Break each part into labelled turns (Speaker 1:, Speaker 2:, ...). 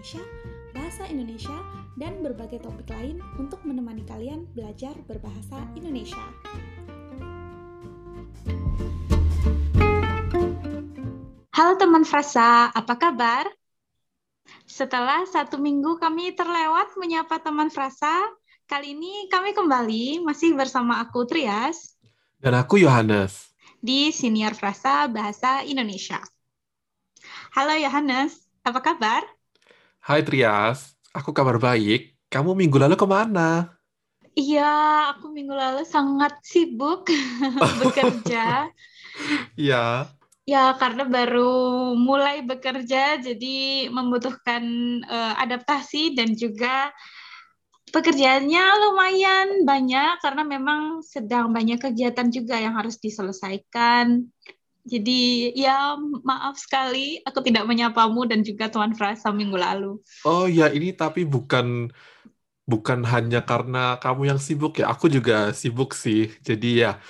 Speaker 1: Indonesia, bahasa Indonesia, dan berbagai topik lain untuk menemani kalian belajar berbahasa Indonesia. Halo teman Frasa, apa kabar? Setelah satu minggu kami terlewat menyapa teman Frasa, kali ini kami kembali masih bersama aku Trias.
Speaker 2: Dan aku Yohanes.
Speaker 1: Di Senior Frasa Bahasa Indonesia. Halo Yohanes, apa kabar?
Speaker 2: Hai Trias, aku kabar baik. Kamu minggu lalu ke mana?
Speaker 1: Iya, aku minggu lalu sangat sibuk bekerja.
Speaker 2: Iya.
Speaker 1: Ya, karena baru mulai bekerja, jadi membutuhkan uh, adaptasi dan juga pekerjaannya lumayan banyak karena memang sedang banyak kegiatan juga yang harus diselesaikan. Jadi ya maaf sekali aku tidak menyapamu dan juga Tuan Frasa minggu lalu.
Speaker 2: Oh ya ini tapi bukan bukan hanya karena kamu yang sibuk ya, aku juga sibuk sih. Jadi ya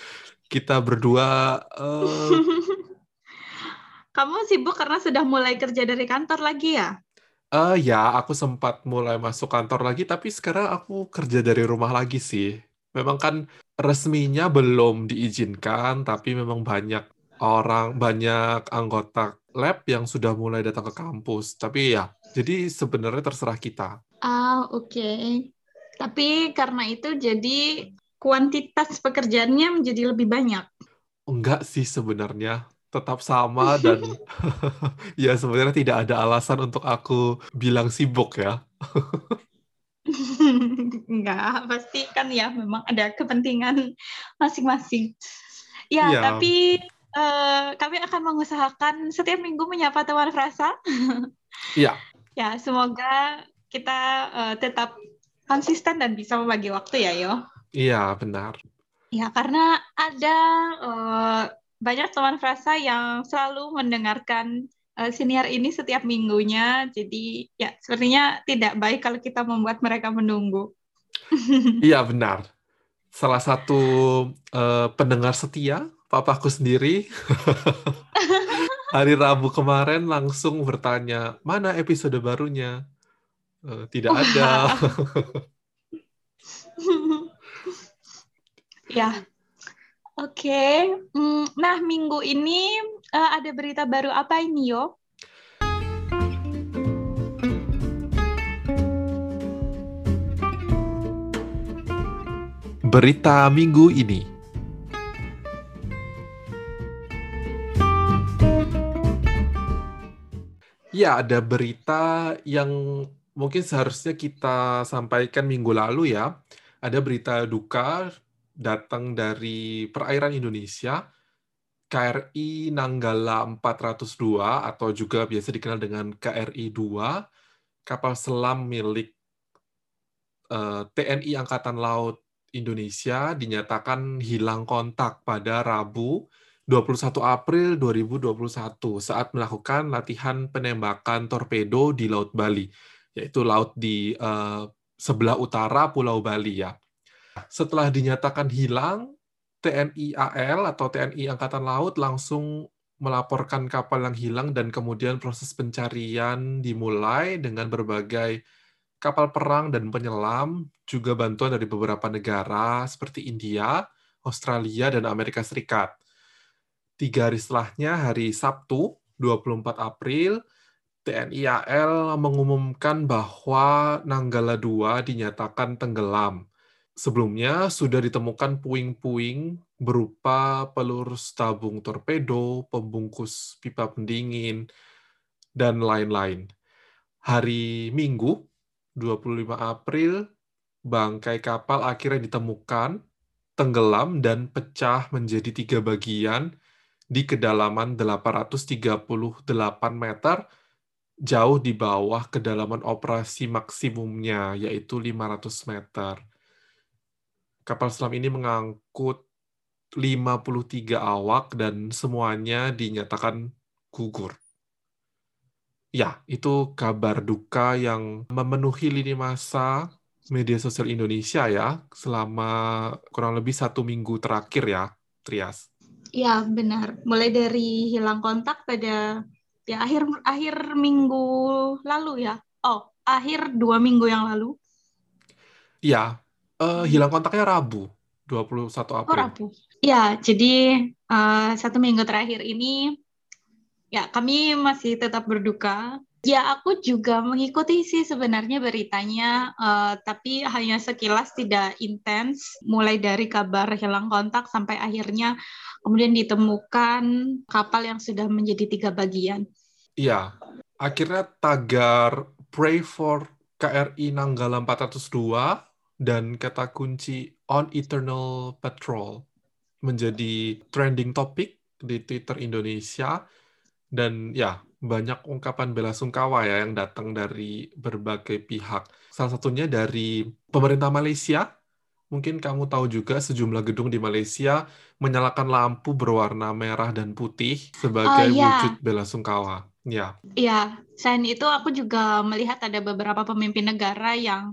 Speaker 2: kita berdua. Uh...
Speaker 1: kamu sibuk karena sudah mulai kerja dari kantor lagi ya?
Speaker 2: Uh, ya, aku sempat mulai masuk kantor lagi, tapi sekarang aku kerja dari rumah lagi sih. Memang kan resminya belum diizinkan, tapi memang banyak orang banyak anggota lab yang sudah mulai datang ke kampus. Tapi ya, jadi sebenarnya terserah kita.
Speaker 1: Ah, oke. Okay. Tapi karena itu jadi kuantitas pekerjaannya menjadi lebih banyak.
Speaker 2: Enggak sih sebenarnya, tetap sama dan ya sebenarnya tidak ada alasan untuk aku bilang sibuk ya.
Speaker 1: Enggak, pasti kan ya memang ada kepentingan masing-masing. Ya, ya, tapi uh, kami akan mengusahakan setiap minggu menyapa teman frasa.
Speaker 2: Iya.
Speaker 1: ya, semoga kita uh, tetap konsisten dan bisa membagi waktu ya, Yo.
Speaker 2: Iya, benar.
Speaker 1: Ya, karena ada uh, banyak teman frasa yang selalu mendengarkan uh, senior ini setiap minggunya. Jadi, ya, sepertinya tidak baik kalau kita membuat mereka menunggu.
Speaker 2: iya, benar. Salah satu uh, pendengar setia papaku sendiri. Hari Rabu kemarin langsung bertanya mana episode barunya? Uh, tidak ada.
Speaker 1: Ya. Oke okay. Mm, nah minggu ini uh, ada berita baru apa ini yo?
Speaker 2: Berita minggu ini Ya, ada berita yang mungkin seharusnya kita sampaikan minggu lalu ya. Ada berita duka datang dari perairan Indonesia, KRI Nanggala 402 atau juga biasa dikenal dengan KRI 2, kapal selam milik eh, TNI Angkatan Laut Indonesia dinyatakan hilang kontak pada Rabu 21 April 2021 saat melakukan latihan penembakan torpedo di Laut Bali, yaitu laut di uh, sebelah utara Pulau Bali ya. Setelah dinyatakan hilang, TNI AL atau TNI Angkatan Laut langsung melaporkan kapal yang hilang dan kemudian proses pencarian dimulai dengan berbagai kapal perang dan penyelam, juga bantuan dari beberapa negara seperti India, Australia, dan Amerika Serikat. Tiga hari setelahnya, hari Sabtu, 24 April, TNI AL mengumumkan bahwa Nanggala 2 dinyatakan tenggelam. Sebelumnya sudah ditemukan puing-puing berupa peluru tabung torpedo, pembungkus pipa pendingin, dan lain-lain. Hari Minggu, 25 April, bangkai kapal akhirnya ditemukan, tenggelam, dan pecah menjadi tiga bagian di kedalaman 838 meter, jauh di bawah kedalaman operasi maksimumnya, yaitu 500 meter. Kapal selam ini mengangkut 53 awak dan semuanya dinyatakan gugur. Ya, itu kabar duka yang memenuhi lini masa media sosial Indonesia ya selama kurang lebih satu minggu terakhir ya, Trias.
Speaker 1: Ya benar. Mulai dari hilang kontak pada ya akhir akhir minggu lalu ya. oh akhir dua minggu yang lalu.
Speaker 2: Iya, uh, hilang kontaknya Rabu, 21 April.
Speaker 1: Oh, Rabu. Ya, jadi uh, satu minggu terakhir ini, ya kami masih tetap berduka. Ya, aku juga mengikuti sih sebenarnya beritanya, uh, tapi hanya sekilas tidak intens. Mulai dari kabar hilang kontak sampai akhirnya kemudian ditemukan kapal yang sudah menjadi tiga bagian.
Speaker 2: Iya, akhirnya tagar Pray for KRI Nanggala 402 dan kata kunci on eternal patrol menjadi trending topic di Twitter Indonesia dan ya banyak ungkapan bela sungkawa ya yang datang dari berbagai pihak. Salah satunya dari pemerintah Malaysia. Mungkin kamu tahu juga sejumlah gedung di Malaysia menyalakan lampu berwarna merah dan putih sebagai oh, yeah. wujud bela sungkawa. Ya.
Speaker 1: Iya, selain itu aku juga melihat ada beberapa pemimpin negara yang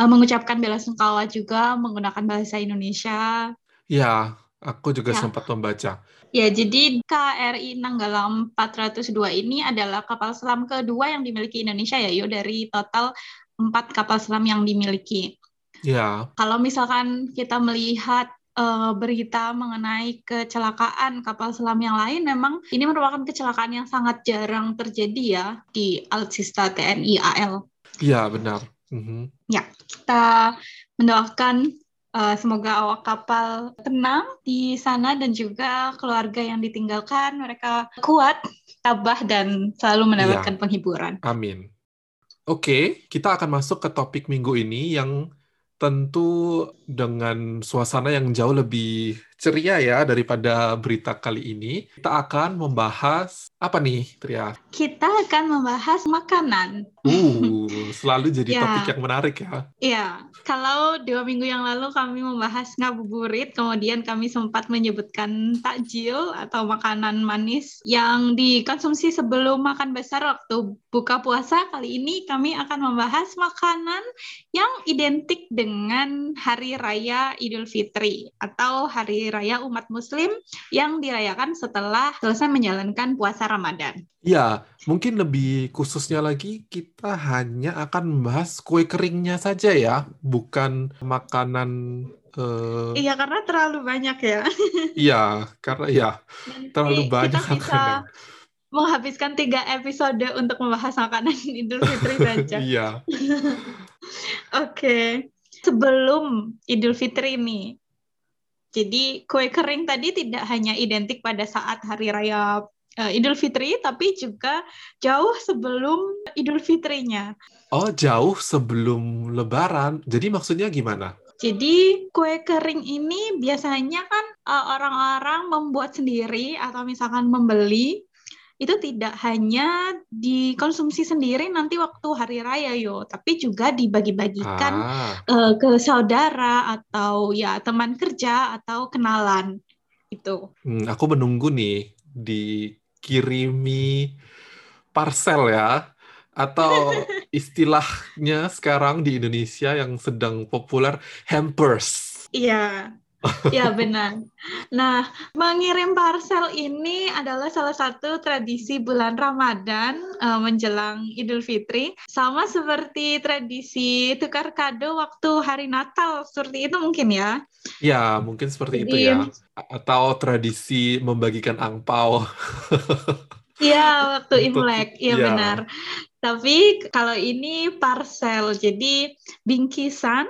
Speaker 1: uh, mengucapkan bela sungkawa juga menggunakan bahasa Indonesia.
Speaker 2: Ya, aku juga ya. sempat membaca.
Speaker 1: Ya, jadi KRI Nanggala 402 ini adalah kapal selam kedua yang dimiliki Indonesia ya, yuk dari total empat kapal selam yang dimiliki.
Speaker 2: Ya.
Speaker 1: Kalau misalkan kita melihat uh, berita mengenai kecelakaan kapal selam yang lain, memang ini merupakan kecelakaan yang sangat jarang terjadi ya di alutsista TNI AL.
Speaker 2: Iya, benar. Mm-hmm.
Speaker 1: Ya, kita mendoakan uh, semoga awak kapal tenang di sana dan juga keluarga yang ditinggalkan mereka kuat, tabah dan selalu mendapatkan ya. penghiburan.
Speaker 2: Amin. Oke, kita akan masuk ke topik minggu ini yang tentu dengan suasana yang jauh lebih ceria ya daripada berita kali ini. Kita akan membahas apa nih, Tria?
Speaker 1: Kita akan membahas makanan.
Speaker 2: Uh, selalu jadi ya. topik yang menarik ya.
Speaker 1: Iya, kalau dua minggu yang lalu kami membahas ngabuburit, kemudian kami sempat menyebutkan takjil atau makanan manis yang dikonsumsi sebelum makan besar waktu buka puasa. Kali ini kami akan membahas makanan yang identik dengan Hari Raya Idul Fitri atau Hari raya umat muslim yang dirayakan setelah selesai menjalankan puasa Ramadan.
Speaker 2: Ya, mungkin lebih khususnya lagi kita hanya akan membahas kue keringnya saja ya, bukan makanan
Speaker 1: uh... Iya, karena terlalu banyak ya.
Speaker 2: Iya, karena ya terlalu banyak
Speaker 1: kita bisa menghabiskan tiga episode untuk membahas makanan Idul Fitri saja.
Speaker 2: Iya.
Speaker 1: Oke. Okay. Sebelum Idul Fitri ini, jadi kue kering tadi tidak hanya identik pada saat hari raya uh, Idul Fitri, tapi juga jauh sebelum Idul Fitrinya.
Speaker 2: Oh, jauh sebelum Lebaran. Jadi maksudnya gimana?
Speaker 1: Jadi kue kering ini biasanya kan uh, orang-orang membuat sendiri atau misalkan membeli itu tidak hanya dikonsumsi sendiri nanti waktu hari raya yo, tapi juga dibagi-bagikan ah. uh, ke saudara atau ya teman kerja atau kenalan itu.
Speaker 2: Hmm, aku menunggu nih dikirimi parcel ya atau istilahnya sekarang di Indonesia yang sedang populer hampers.
Speaker 1: Iya, Ya benar. Nah, mengirim parcel ini adalah salah satu tradisi bulan Ramadan uh, menjelang Idul Fitri, sama seperti tradisi tukar kado waktu hari Natal, seperti itu mungkin ya?
Speaker 2: Ya, mungkin seperti Jadi, itu ya. Atau tradisi membagikan angpau.
Speaker 1: Iya, waktu Imlek, iya ya. benar. Tapi kalau ini parcel, jadi bingkisan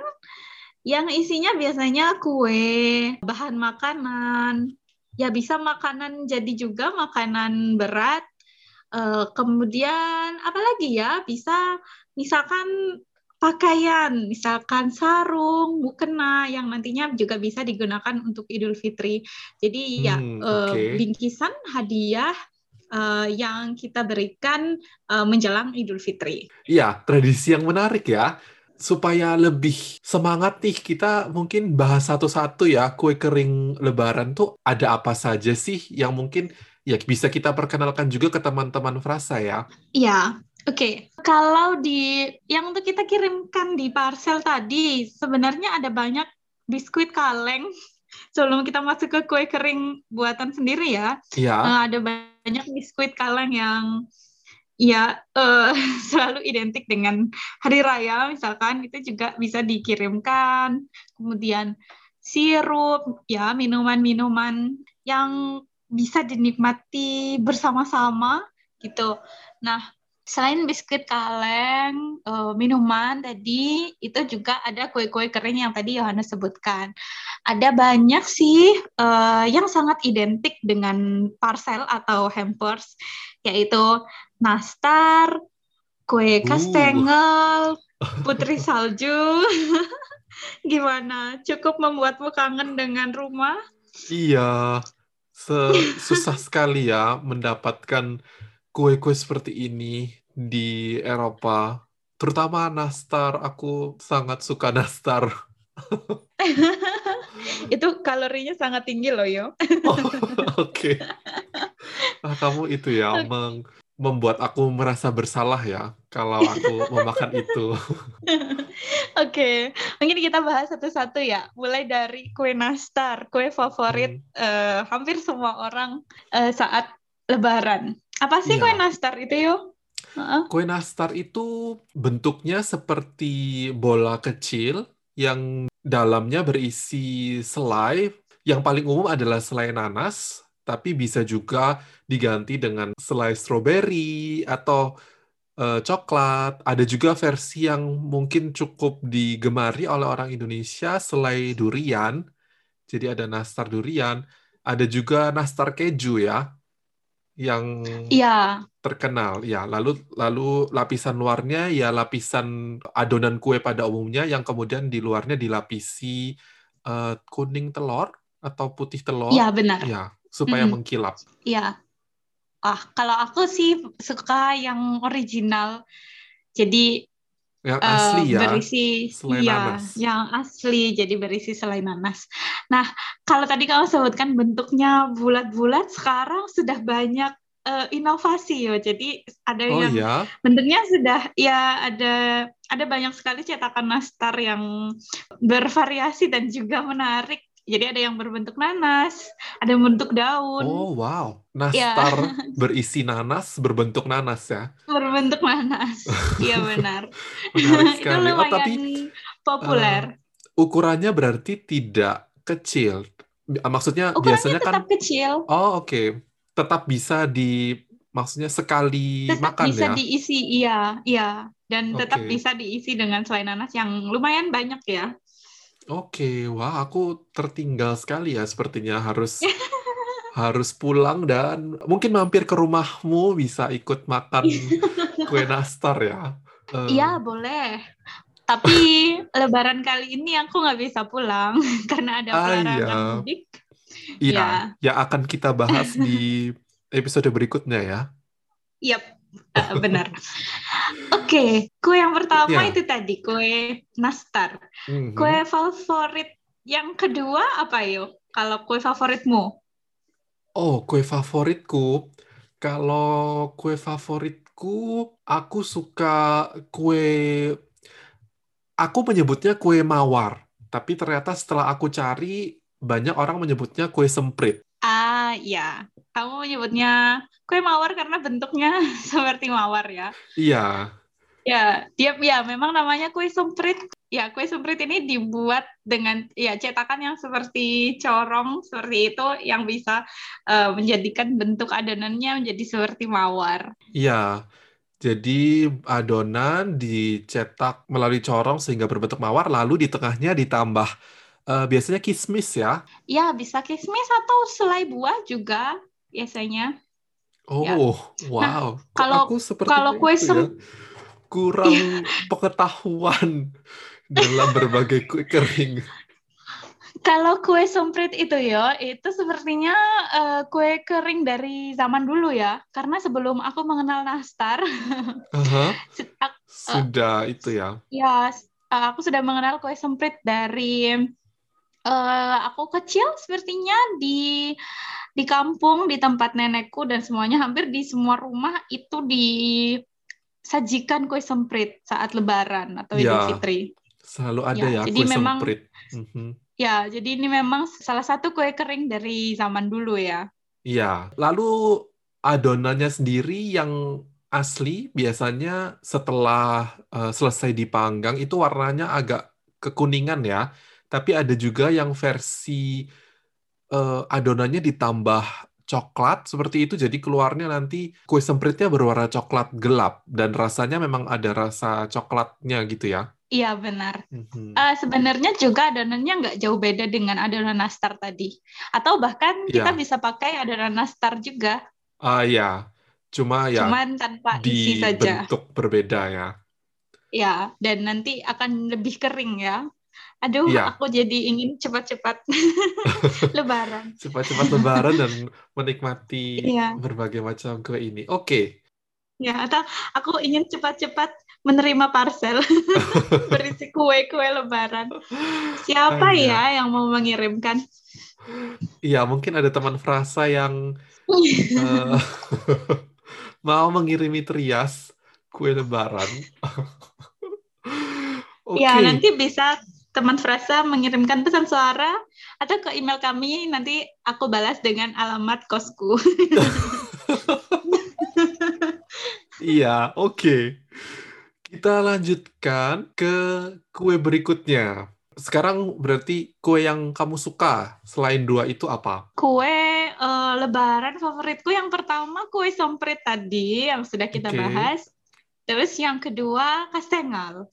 Speaker 1: yang isinya biasanya kue, bahan makanan, ya bisa makanan jadi juga makanan berat. Uh, kemudian apalagi ya bisa misalkan pakaian, misalkan sarung, mukena yang nantinya juga bisa digunakan untuk Idul Fitri. Jadi ya hmm, uh, bingkisan hadiah uh, yang kita berikan uh, menjelang Idul Fitri.
Speaker 2: Iya, tradisi yang menarik ya supaya lebih semangat nih kita mungkin bahas satu-satu ya kue kering lebaran tuh ada apa saja sih yang mungkin ya bisa kita perkenalkan juga ke teman-teman Frasa ya.
Speaker 1: Iya, oke. Okay. Kalau di yang untuk kita kirimkan di parcel tadi sebenarnya ada banyak biskuit kaleng sebelum kita masuk ke kue kering buatan sendiri ya.
Speaker 2: Iya.
Speaker 1: Uh, ada banyak biskuit kaleng yang ya uh, selalu identik dengan hari raya. Misalkan itu juga bisa dikirimkan. Kemudian sirup ya minuman-minuman yang bisa dinikmati bersama-sama gitu. Nah selain biskuit kaleng uh, minuman tadi itu juga ada kue-kue kering yang tadi Yohanes sebutkan. Ada banyak sih uh, yang sangat identik dengan parcel atau hampers yaitu nastar, kue uh. kastengel, putri salju. Gimana? Cukup membuatmu kangen dengan rumah?
Speaker 2: Iya, susah sekali ya mendapatkan kue-kue seperti ini di Eropa. Terutama nastar, aku sangat suka nastar.
Speaker 1: itu kalorinya sangat tinggi loh, yo.
Speaker 2: oh, Oke. Okay. Ah, kamu itu ya, meng membuat aku merasa bersalah ya kalau aku memakan itu.
Speaker 1: Oke, okay. mungkin kita bahas satu-satu ya. Mulai dari kue nastar, kue favorit hmm. uh, hampir semua orang uh, saat Lebaran. Apa sih ya. kue nastar itu?
Speaker 2: Uh-uh. Kue nastar itu bentuknya seperti bola kecil yang dalamnya berisi selai. Yang paling umum adalah selai nanas tapi bisa juga diganti dengan selai stroberi atau uh, coklat. Ada juga versi yang mungkin cukup digemari oleh orang Indonesia, selai durian. Jadi ada nastar durian, ada juga nastar keju ya, yang
Speaker 1: ya.
Speaker 2: terkenal. Ya, lalu lalu lapisan luarnya ya lapisan adonan kue pada umumnya yang kemudian di luarnya dilapisi uh, kuning telur atau putih telur.
Speaker 1: Iya, benar.
Speaker 2: Ya, supaya mm -hmm. mengkilap.
Speaker 1: Iya. Ah, kalau aku sih suka yang original. Jadi
Speaker 2: yang asli uh, ya.
Speaker 1: Berisi selai ya, nanas. yang asli jadi berisi selai nanas. Nah, kalau tadi kamu sebutkan bentuknya bulat-bulat, sekarang sudah banyak uh, inovasi ya. Jadi ada oh, yang ya? bentuknya sudah ya ada ada banyak sekali cetakan nastar yang bervariasi dan juga menarik jadi ada yang berbentuk nanas, ada yang berbentuk daun.
Speaker 2: Oh wow, nastar ya. berisi nanas berbentuk nanas ya?
Speaker 1: Berbentuk nanas, iya benar. Itu lumayan oh, tapi populer.
Speaker 2: Uh, ukurannya berarti tidak kecil. Maksudnya
Speaker 1: ukurannya
Speaker 2: biasanya
Speaker 1: tetap
Speaker 2: kan?
Speaker 1: kecil.
Speaker 2: Oh oke, okay. tetap bisa di maksudnya sekali
Speaker 1: tetap
Speaker 2: makan
Speaker 1: bisa
Speaker 2: ya?
Speaker 1: diisi, iya, iya. Dan tetap okay. bisa diisi dengan selai nanas yang lumayan banyak ya.
Speaker 2: Oke, wah aku tertinggal sekali ya sepertinya harus harus pulang dan mungkin mampir ke rumahmu bisa ikut makan kue nastar ya.
Speaker 1: Iya, uh, boleh. Tapi lebaran kali ini aku nggak bisa pulang karena ada ah, pelarangan iya. mudik.
Speaker 2: Iya, ya. yang akan kita bahas di episode berikutnya ya.
Speaker 1: Yap, uh, benar. Oke, okay. kue yang pertama yeah. itu tadi kue nastar. Mm-hmm. Kue favorit yang kedua apa yo? Kalau kue favoritmu?
Speaker 2: Oh, kue favoritku. Kalau kue favoritku, aku suka kue. Aku menyebutnya kue mawar, tapi ternyata setelah aku cari banyak orang menyebutnya kue semprit.
Speaker 1: Ah, ya. Kamu menyebutnya kue mawar karena bentuknya seperti mawar ya.
Speaker 2: Iya.
Speaker 1: Ya, dia ya memang namanya kue semprit. Ya, kue semprit ini dibuat dengan ya cetakan yang seperti corong seperti itu yang bisa uh, menjadikan bentuk adonannya menjadi seperti mawar.
Speaker 2: Iya. Jadi adonan dicetak melalui corong sehingga berbentuk mawar, lalu di tengahnya ditambah uh, biasanya kismis ya?
Speaker 1: Ya, bisa kismis atau selai buah juga biasanya.
Speaker 2: Oh, ya. wow. Nah,
Speaker 1: kalau aku seperti kalau kue sem ya?
Speaker 2: kurang pengetahuan dalam berbagai kue kering.
Speaker 1: Kalau kue semprit itu ya, itu sepertinya uh, kue kering dari zaman dulu ya. Karena sebelum aku mengenal nastar,
Speaker 2: uh-huh. sudah uh, itu ya.
Speaker 1: Ya, uh, aku sudah mengenal kue semprit dari uh, aku kecil sepertinya di di kampung di tempat nenekku dan semuanya hampir di semua rumah itu disajikan kue semprit saat Lebaran atau Idul ya, Fitri.
Speaker 2: Selalu ada ya, ya jadi kue memang, semprit.
Speaker 1: Mm-hmm. Ya, jadi ini memang salah satu kue kering dari zaman dulu ya.
Speaker 2: Iya. Lalu adonannya sendiri yang asli biasanya setelah uh, selesai dipanggang itu warnanya agak kekuningan ya. Tapi ada juga yang versi uh, adonannya ditambah coklat seperti itu jadi keluarnya nanti kue sempritnya berwarna coklat gelap dan rasanya memang ada rasa coklatnya gitu ya.
Speaker 1: Iya benar. Mm-hmm. Uh, sebenarnya juga adonannya nggak jauh beda dengan adonan nastar tadi. Atau bahkan kita iya. bisa pakai adonan nastar juga.
Speaker 2: Ah uh, ya, cuma ya.
Speaker 1: Cuman tanpa isi saja.
Speaker 2: Bentuk berbeda ya.
Speaker 1: Ya, dan nanti akan lebih kering ya. Aduh, ya. aku jadi ingin cepat-cepat lebaran.
Speaker 2: Cepat-cepat lebaran dan menikmati ya. berbagai macam kue ini. Oke. Okay.
Speaker 1: Ya, atau aku ingin cepat-cepat menerima parcel berisi kue-kue lebaran. Siapa Ayah. ya yang mau mengirimkan?
Speaker 2: Iya, mungkin ada teman frasa yang uh, mau mengirimi trias kue lebaran.
Speaker 1: okay. Ya, nanti bisa teman Frasa mengirimkan pesan suara atau ke email kami nanti aku balas dengan alamat kosku.
Speaker 2: iya, oke. Okay. Kita lanjutkan ke kue berikutnya. Sekarang berarti kue yang kamu suka selain dua itu apa?
Speaker 1: Kue uh, lebaran favoritku yang pertama kue sompret tadi yang sudah kita okay. bahas. Terus yang kedua kastengel.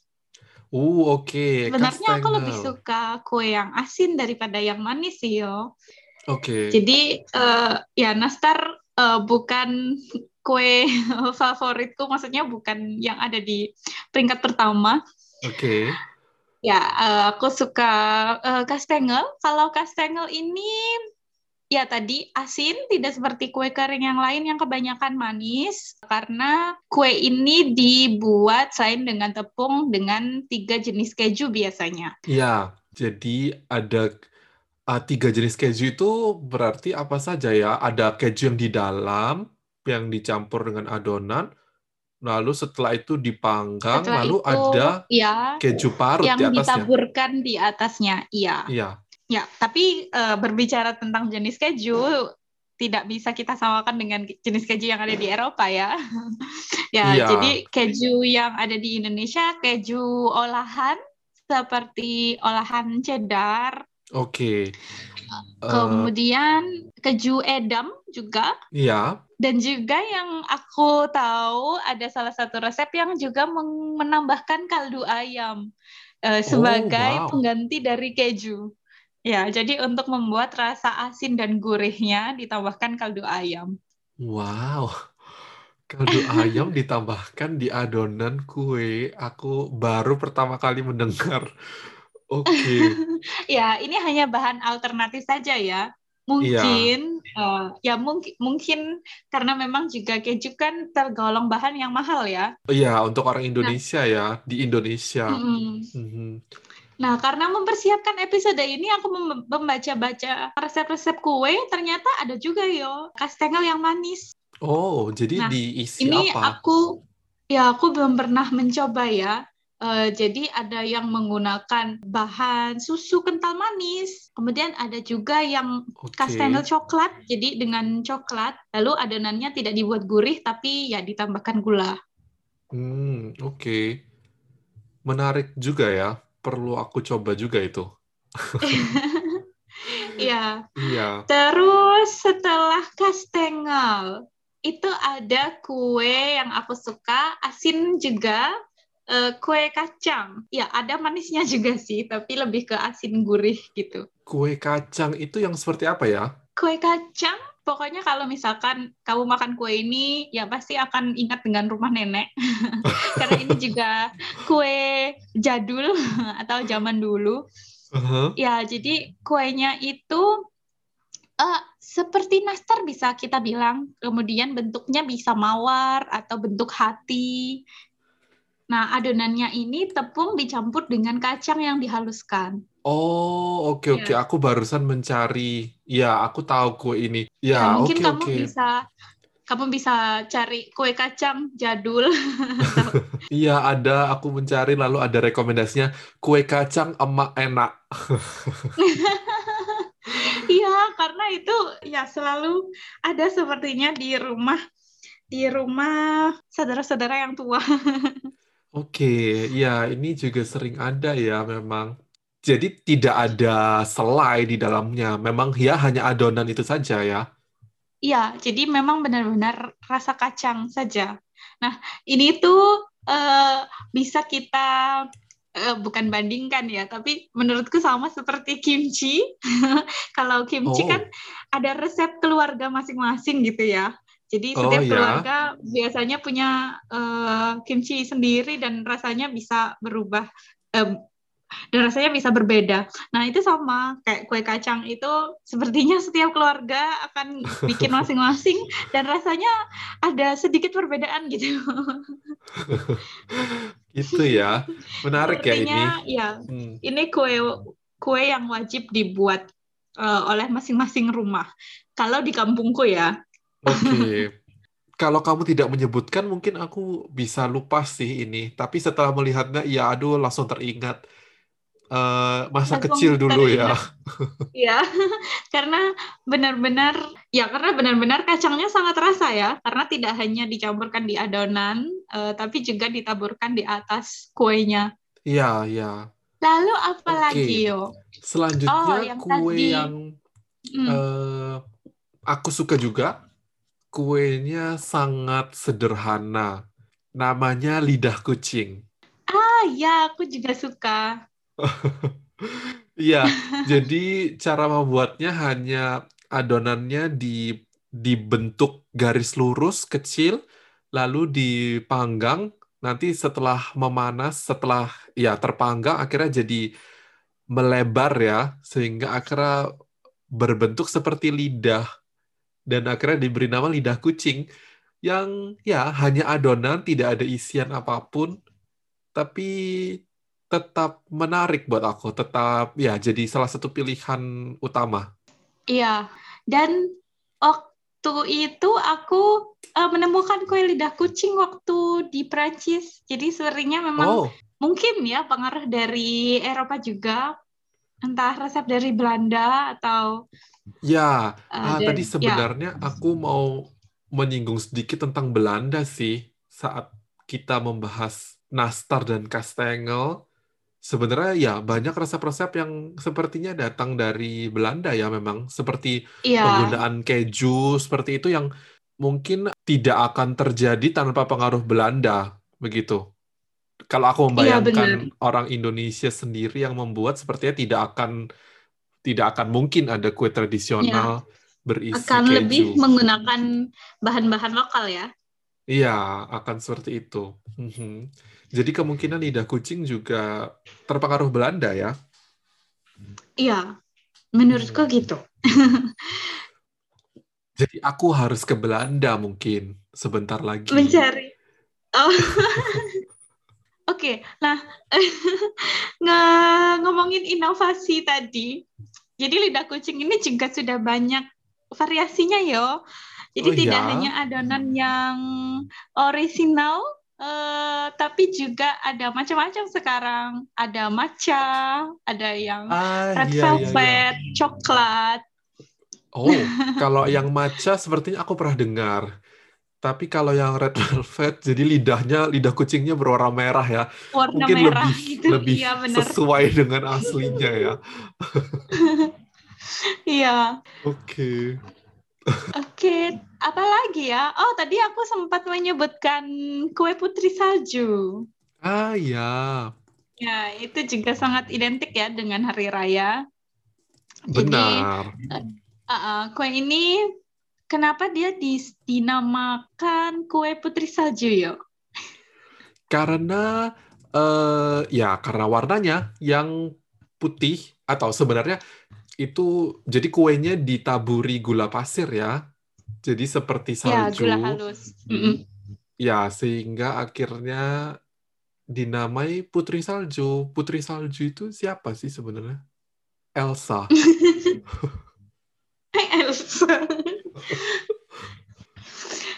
Speaker 2: Uh, oke. Okay.
Speaker 1: Sebenarnya aku lebih suka kue yang asin daripada yang manis sih, yo.
Speaker 2: Oke. Okay.
Speaker 1: Jadi uh, ya nastar uh, bukan kue favoritku, maksudnya bukan yang ada di peringkat pertama.
Speaker 2: Oke. Okay.
Speaker 1: Ya, uh, aku suka uh, kastengel. Kalau kastengel ini Ya tadi asin tidak seperti kue kering yang lain yang kebanyakan manis karena kue ini dibuat selain dengan tepung dengan tiga jenis keju biasanya.
Speaker 2: Ya, jadi ada uh, tiga jenis keju itu berarti apa saja ya? Ada keju yang di dalam yang dicampur dengan adonan, lalu setelah itu dipanggang, setelah lalu itu, ada ya, keju parut
Speaker 1: yang
Speaker 2: di atasnya.
Speaker 1: ditaburkan di atasnya. Iya.
Speaker 2: Iya.
Speaker 1: Ya, tapi uh, berbicara tentang jenis keju tidak bisa kita samakan dengan jenis keju yang ada di Eropa ya. ya, iya. jadi keju yang ada di Indonesia keju olahan seperti olahan cheddar.
Speaker 2: Oke. Okay.
Speaker 1: Uh, Kemudian keju edam juga.
Speaker 2: Iya.
Speaker 1: Dan juga yang aku tahu ada salah satu resep yang juga menambahkan kaldu ayam uh, sebagai oh, wow. pengganti dari keju. Ya, jadi untuk membuat rasa asin dan gurihnya ditambahkan kaldu ayam.
Speaker 2: Wow. Kaldu ayam ditambahkan di adonan kue. Aku baru pertama kali mendengar. Oke. Okay.
Speaker 1: ya, ini hanya bahan alternatif saja ya. Mungkin ya, uh, ya mungkin mungkin karena memang juga keju kan tergolong bahan yang mahal ya.
Speaker 2: Iya, untuk orang nah. Indonesia nah, ya, di Indonesia. Mm -hmm. Mm -hmm.
Speaker 1: Nah, karena mempersiapkan episode ini, aku membaca-baca resep-resep kue, ternyata ada juga yo kastengel yang manis.
Speaker 2: Oh, jadi nah, diisi
Speaker 1: ini
Speaker 2: apa?
Speaker 1: Ini aku, ya aku belum pernah mencoba ya. Uh, jadi ada yang menggunakan bahan susu kental manis, kemudian ada juga yang okay. kastengel coklat, jadi dengan coklat, lalu adonannya tidak dibuat gurih tapi ya ditambahkan gula.
Speaker 2: Hmm, oke. Okay. Menarik juga ya perlu aku coba juga itu.
Speaker 1: Iya.
Speaker 2: Iya.
Speaker 1: Terus setelah kastengel itu ada kue yang aku suka, asin juga, uh, kue kacang. Ya, ada manisnya juga sih, tapi lebih ke asin gurih gitu.
Speaker 2: Kue kacang itu yang seperti apa ya?
Speaker 1: Kue kacang pokoknya kalau misalkan kamu makan kue ini ya pasti akan ingat dengan rumah nenek. Karena ini juga kue jadul atau zaman dulu. Uh-huh. ya jadi kuenya itu uh, seperti nastar bisa kita bilang. Kemudian bentuknya bisa mawar atau bentuk hati. Nah adonannya ini tepung dicampur dengan kacang yang dihaluskan
Speaker 2: Oh, oke oke. Ya. Aku barusan mencari. Ya, aku tahu kue ini. Ya,
Speaker 1: nah, mungkin
Speaker 2: oke
Speaker 1: kamu bisa kamu bisa cari kue kacang jadul.
Speaker 2: Iya, ada. Aku mencari lalu ada rekomendasinya kue kacang emak enak.
Speaker 1: Iya, karena itu ya selalu ada sepertinya di rumah di rumah saudara-saudara yang tua.
Speaker 2: Oke, ya ini juga sering ada ya memang. Jadi tidak ada selai di dalamnya. Memang ya hanya adonan itu saja ya.
Speaker 1: Iya, jadi memang benar-benar rasa kacang saja. Nah, ini tuh uh, bisa kita uh, bukan bandingkan ya, tapi menurutku sama seperti kimchi. Kalau kimchi kan oh. kan ada resep keluarga masing-masing gitu ya. Jadi oh, setiap oh, keluarga biasanya punya uh, kimchi sendiri dan rasanya bisa berubah um, dan rasanya bisa berbeda. Nah, itu sama kayak kue kacang itu sepertinya setiap keluarga akan bikin masing-masing dan rasanya ada sedikit perbedaan gitu.
Speaker 2: itu ya. Menarik
Speaker 1: Sepertinya, ya ini. Ya, hmm. ini kue kue yang wajib dibuat uh, oleh masing-masing rumah. Kalau di kampungku ya.
Speaker 2: Oke. Okay. kalau kamu tidak menyebutkan mungkin aku bisa lupa sih ini tapi setelah melihatnya ya aduh langsung teringat uh, masa kecil dulu ya.
Speaker 1: Iya, karena benar-benar ya karena benar-benar kacangnya sangat rasa ya, karena tidak hanya dicampurkan di adonan, uh, tapi juga ditaburkan di atas kuenya.
Speaker 2: Iya, iya.
Speaker 1: Lalu apa okay. lagi yo?
Speaker 2: Selanjutnya oh, yang kue tadi. yang hmm. uh, aku suka juga, kuenya sangat sederhana. Namanya lidah kucing.
Speaker 1: Ah, ya, aku juga suka.
Speaker 2: Iya, jadi cara membuatnya hanya adonannya di dibentuk garis lurus kecil, lalu dipanggang. Nanti setelah memanas, setelah ya terpanggang, akhirnya jadi melebar ya, sehingga akhirnya berbentuk seperti lidah. Dan akhirnya diberi nama lidah kucing, yang ya hanya adonan, tidak ada isian apa pun, tapi tetap menarik buat aku, tetap ya jadi salah satu pilihan utama.
Speaker 1: Iya, dan waktu itu aku uh, menemukan kue lidah kucing waktu di Prancis. Jadi seringnya memang oh. mungkin ya pengaruh dari Eropa juga, entah resep dari Belanda atau.
Speaker 2: Ya, uh, uh, dan, tadi ya. sebenarnya ya. aku mau menyinggung sedikit tentang Belanda sih saat kita membahas nastar dan kastengel sebenarnya ya banyak resep-resep yang sepertinya datang dari Belanda ya memang seperti yeah. penggunaan keju seperti itu yang mungkin tidak akan terjadi tanpa pengaruh Belanda begitu. Kalau aku iya, membayangkan yeah, orang Indonesia sendiri yang membuat sepertinya tidak akan tidak akan mungkin ada kue tradisional yeah. berisi
Speaker 1: akan keju. lebih menggunakan bahan-bahan lokal ya.
Speaker 2: Iya, akan seperti itu. Mhm. Jadi kemungkinan lidah kucing juga terpengaruh Belanda ya?
Speaker 1: Iya, menurutku hmm. gitu.
Speaker 2: Jadi aku harus ke Belanda mungkin sebentar lagi.
Speaker 1: Mencari. Oh. Oke, okay, nah ngomongin inovasi tadi, jadi lidah kucing ini juga sudah banyak variasinya yo. Jadi oh, tidak ya? hanya adonan yang original, Uh, tapi juga ada macam-macam sekarang. Ada matcha, ada yang ah, red iya, velvet, iya, iya. coklat.
Speaker 2: Oh, kalau yang matcha sepertinya aku pernah dengar. Tapi kalau yang red velvet, jadi lidahnya, lidah kucingnya berwarna merah ya.
Speaker 1: Warna Mungkin merah lebih, gitu.
Speaker 2: lebih iya, sesuai dengan aslinya ya.
Speaker 1: Iya.
Speaker 2: Oke.
Speaker 1: Oke, apa lagi ya? Oh, tadi aku sempat menyebutkan kue putri salju.
Speaker 2: Ah, ya.
Speaker 1: Ya, itu juga sangat identik ya dengan hari raya.
Speaker 2: Benar.
Speaker 1: Jadi, uh, uh, kue ini kenapa dia dinamakan kue putri salju, yo?
Speaker 2: Karena uh, ya karena warnanya yang putih atau sebenarnya itu jadi kuenya ditaburi gula pasir ya. Jadi seperti salju. Ya,
Speaker 1: gula halus. Mm -mm.
Speaker 2: Ya, sehingga akhirnya dinamai Putri Salju. Putri Salju itu siapa sih sebenarnya? Elsa.
Speaker 1: Elsa.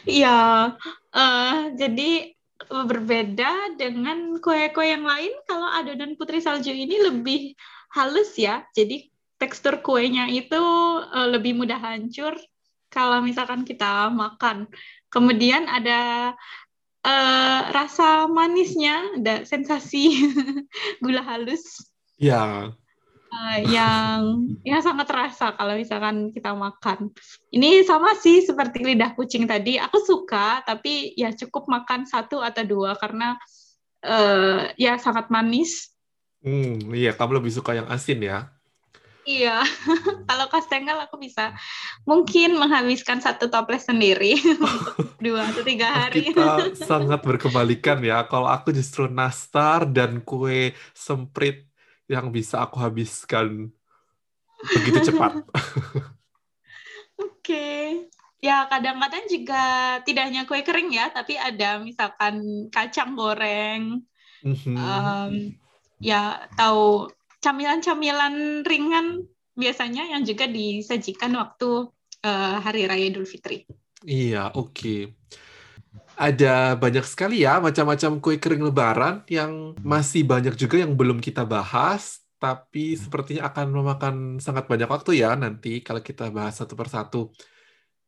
Speaker 1: ya, uh, jadi berbeda dengan kue-kue yang lain kalau adonan putri salju ini lebih halus ya. Jadi tekstur kuenya itu uh, lebih mudah hancur kalau misalkan kita makan. Kemudian ada uh, rasa manisnya, ada sensasi gula halus.
Speaker 2: Ya.
Speaker 1: Uh, yang yang sangat terasa kalau misalkan kita makan. Ini sama sih seperti lidah kucing tadi. Aku suka, tapi ya cukup makan satu atau dua karena uh, ya sangat manis.
Speaker 2: Hmm, iya, kamu lebih suka yang asin ya?
Speaker 1: Iya, kalau kastengel aku bisa mungkin menghabiskan satu toples sendiri dua atau tiga oh, hari.
Speaker 2: Kita sangat berkebalikan ya. Kalau aku justru nastar dan kue semprit yang bisa aku habiskan begitu cepat.
Speaker 1: Oke. Okay. Ya, kadang-kadang juga tidak hanya kue kering ya, tapi ada misalkan kacang goreng, mm -hmm. um, ya tahu camilan-camilan ringan biasanya yang juga disajikan waktu uh, Hari Raya Idul Fitri.
Speaker 2: Iya, oke. Okay. Ada banyak sekali ya macam-macam kue kering lebaran yang masih banyak juga yang belum kita bahas, tapi sepertinya akan memakan sangat banyak waktu ya nanti kalau kita bahas satu persatu.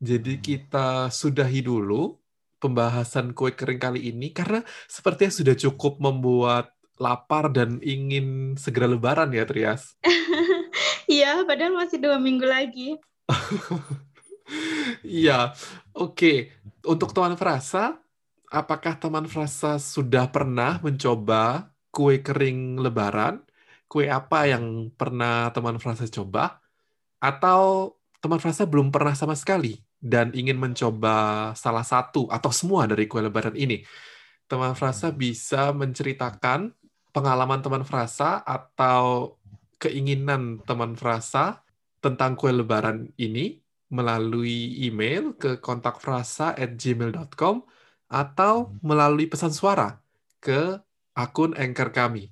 Speaker 2: Jadi kita sudahi dulu pembahasan kue kering kali ini karena sepertinya sudah cukup membuat lapar dan ingin segera lebaran ya, Trias?
Speaker 1: Iya, padahal masih dua minggu lagi.
Speaker 2: Iya, oke. Okay. Untuk teman frasa, apakah teman frasa sudah pernah mencoba kue kering lebaran? Kue apa yang pernah teman frasa coba? Atau teman frasa belum pernah sama sekali dan ingin mencoba salah satu atau semua dari kue lebaran ini? Teman frasa bisa menceritakan pengalaman teman frasa atau keinginan teman frasa tentang kue lebaran ini melalui email ke kontak gmail.com atau melalui pesan suara ke akun Anchor kami.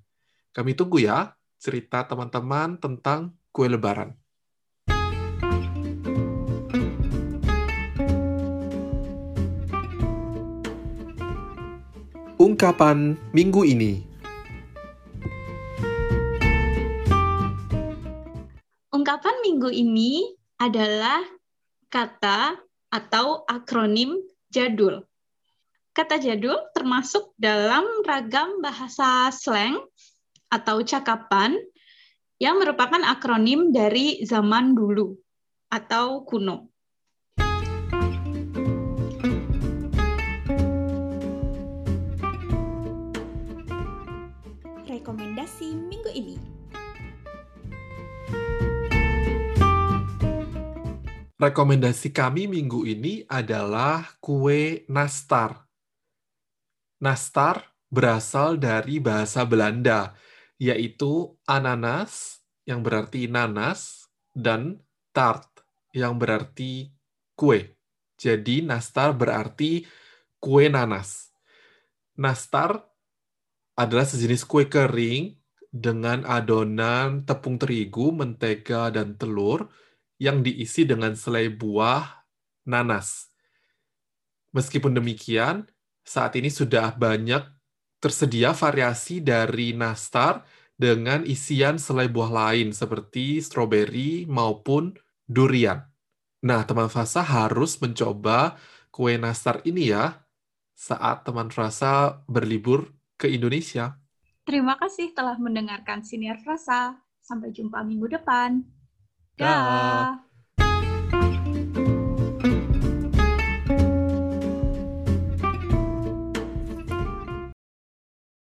Speaker 2: Kami tunggu ya cerita teman-teman tentang kue lebaran. Ungkapan minggu ini
Speaker 1: minggu ini adalah kata atau akronim jadul. Kata jadul termasuk dalam ragam bahasa slang atau cakapan yang merupakan akronim dari zaman dulu atau kuno.
Speaker 3: Rekomendasi minggu ini
Speaker 2: rekomendasi kami minggu ini adalah kue nastar. Nastar berasal dari bahasa Belanda, yaitu ananas, yang berarti nanas, dan tart, yang berarti kue. Jadi nastar berarti kue nanas. Nastar adalah sejenis kue kering dengan adonan tepung terigu, mentega, dan telur, yang diisi dengan selai buah nanas. Meskipun demikian, saat ini sudah banyak tersedia variasi dari nastar dengan isian selai buah lain seperti stroberi maupun durian. Nah, teman Fasa harus mencoba kue nastar ini ya saat teman Frasa berlibur ke Indonesia.
Speaker 3: Terima kasih telah mendengarkan Siniar Frasa. Sampai jumpa minggu depan. Da.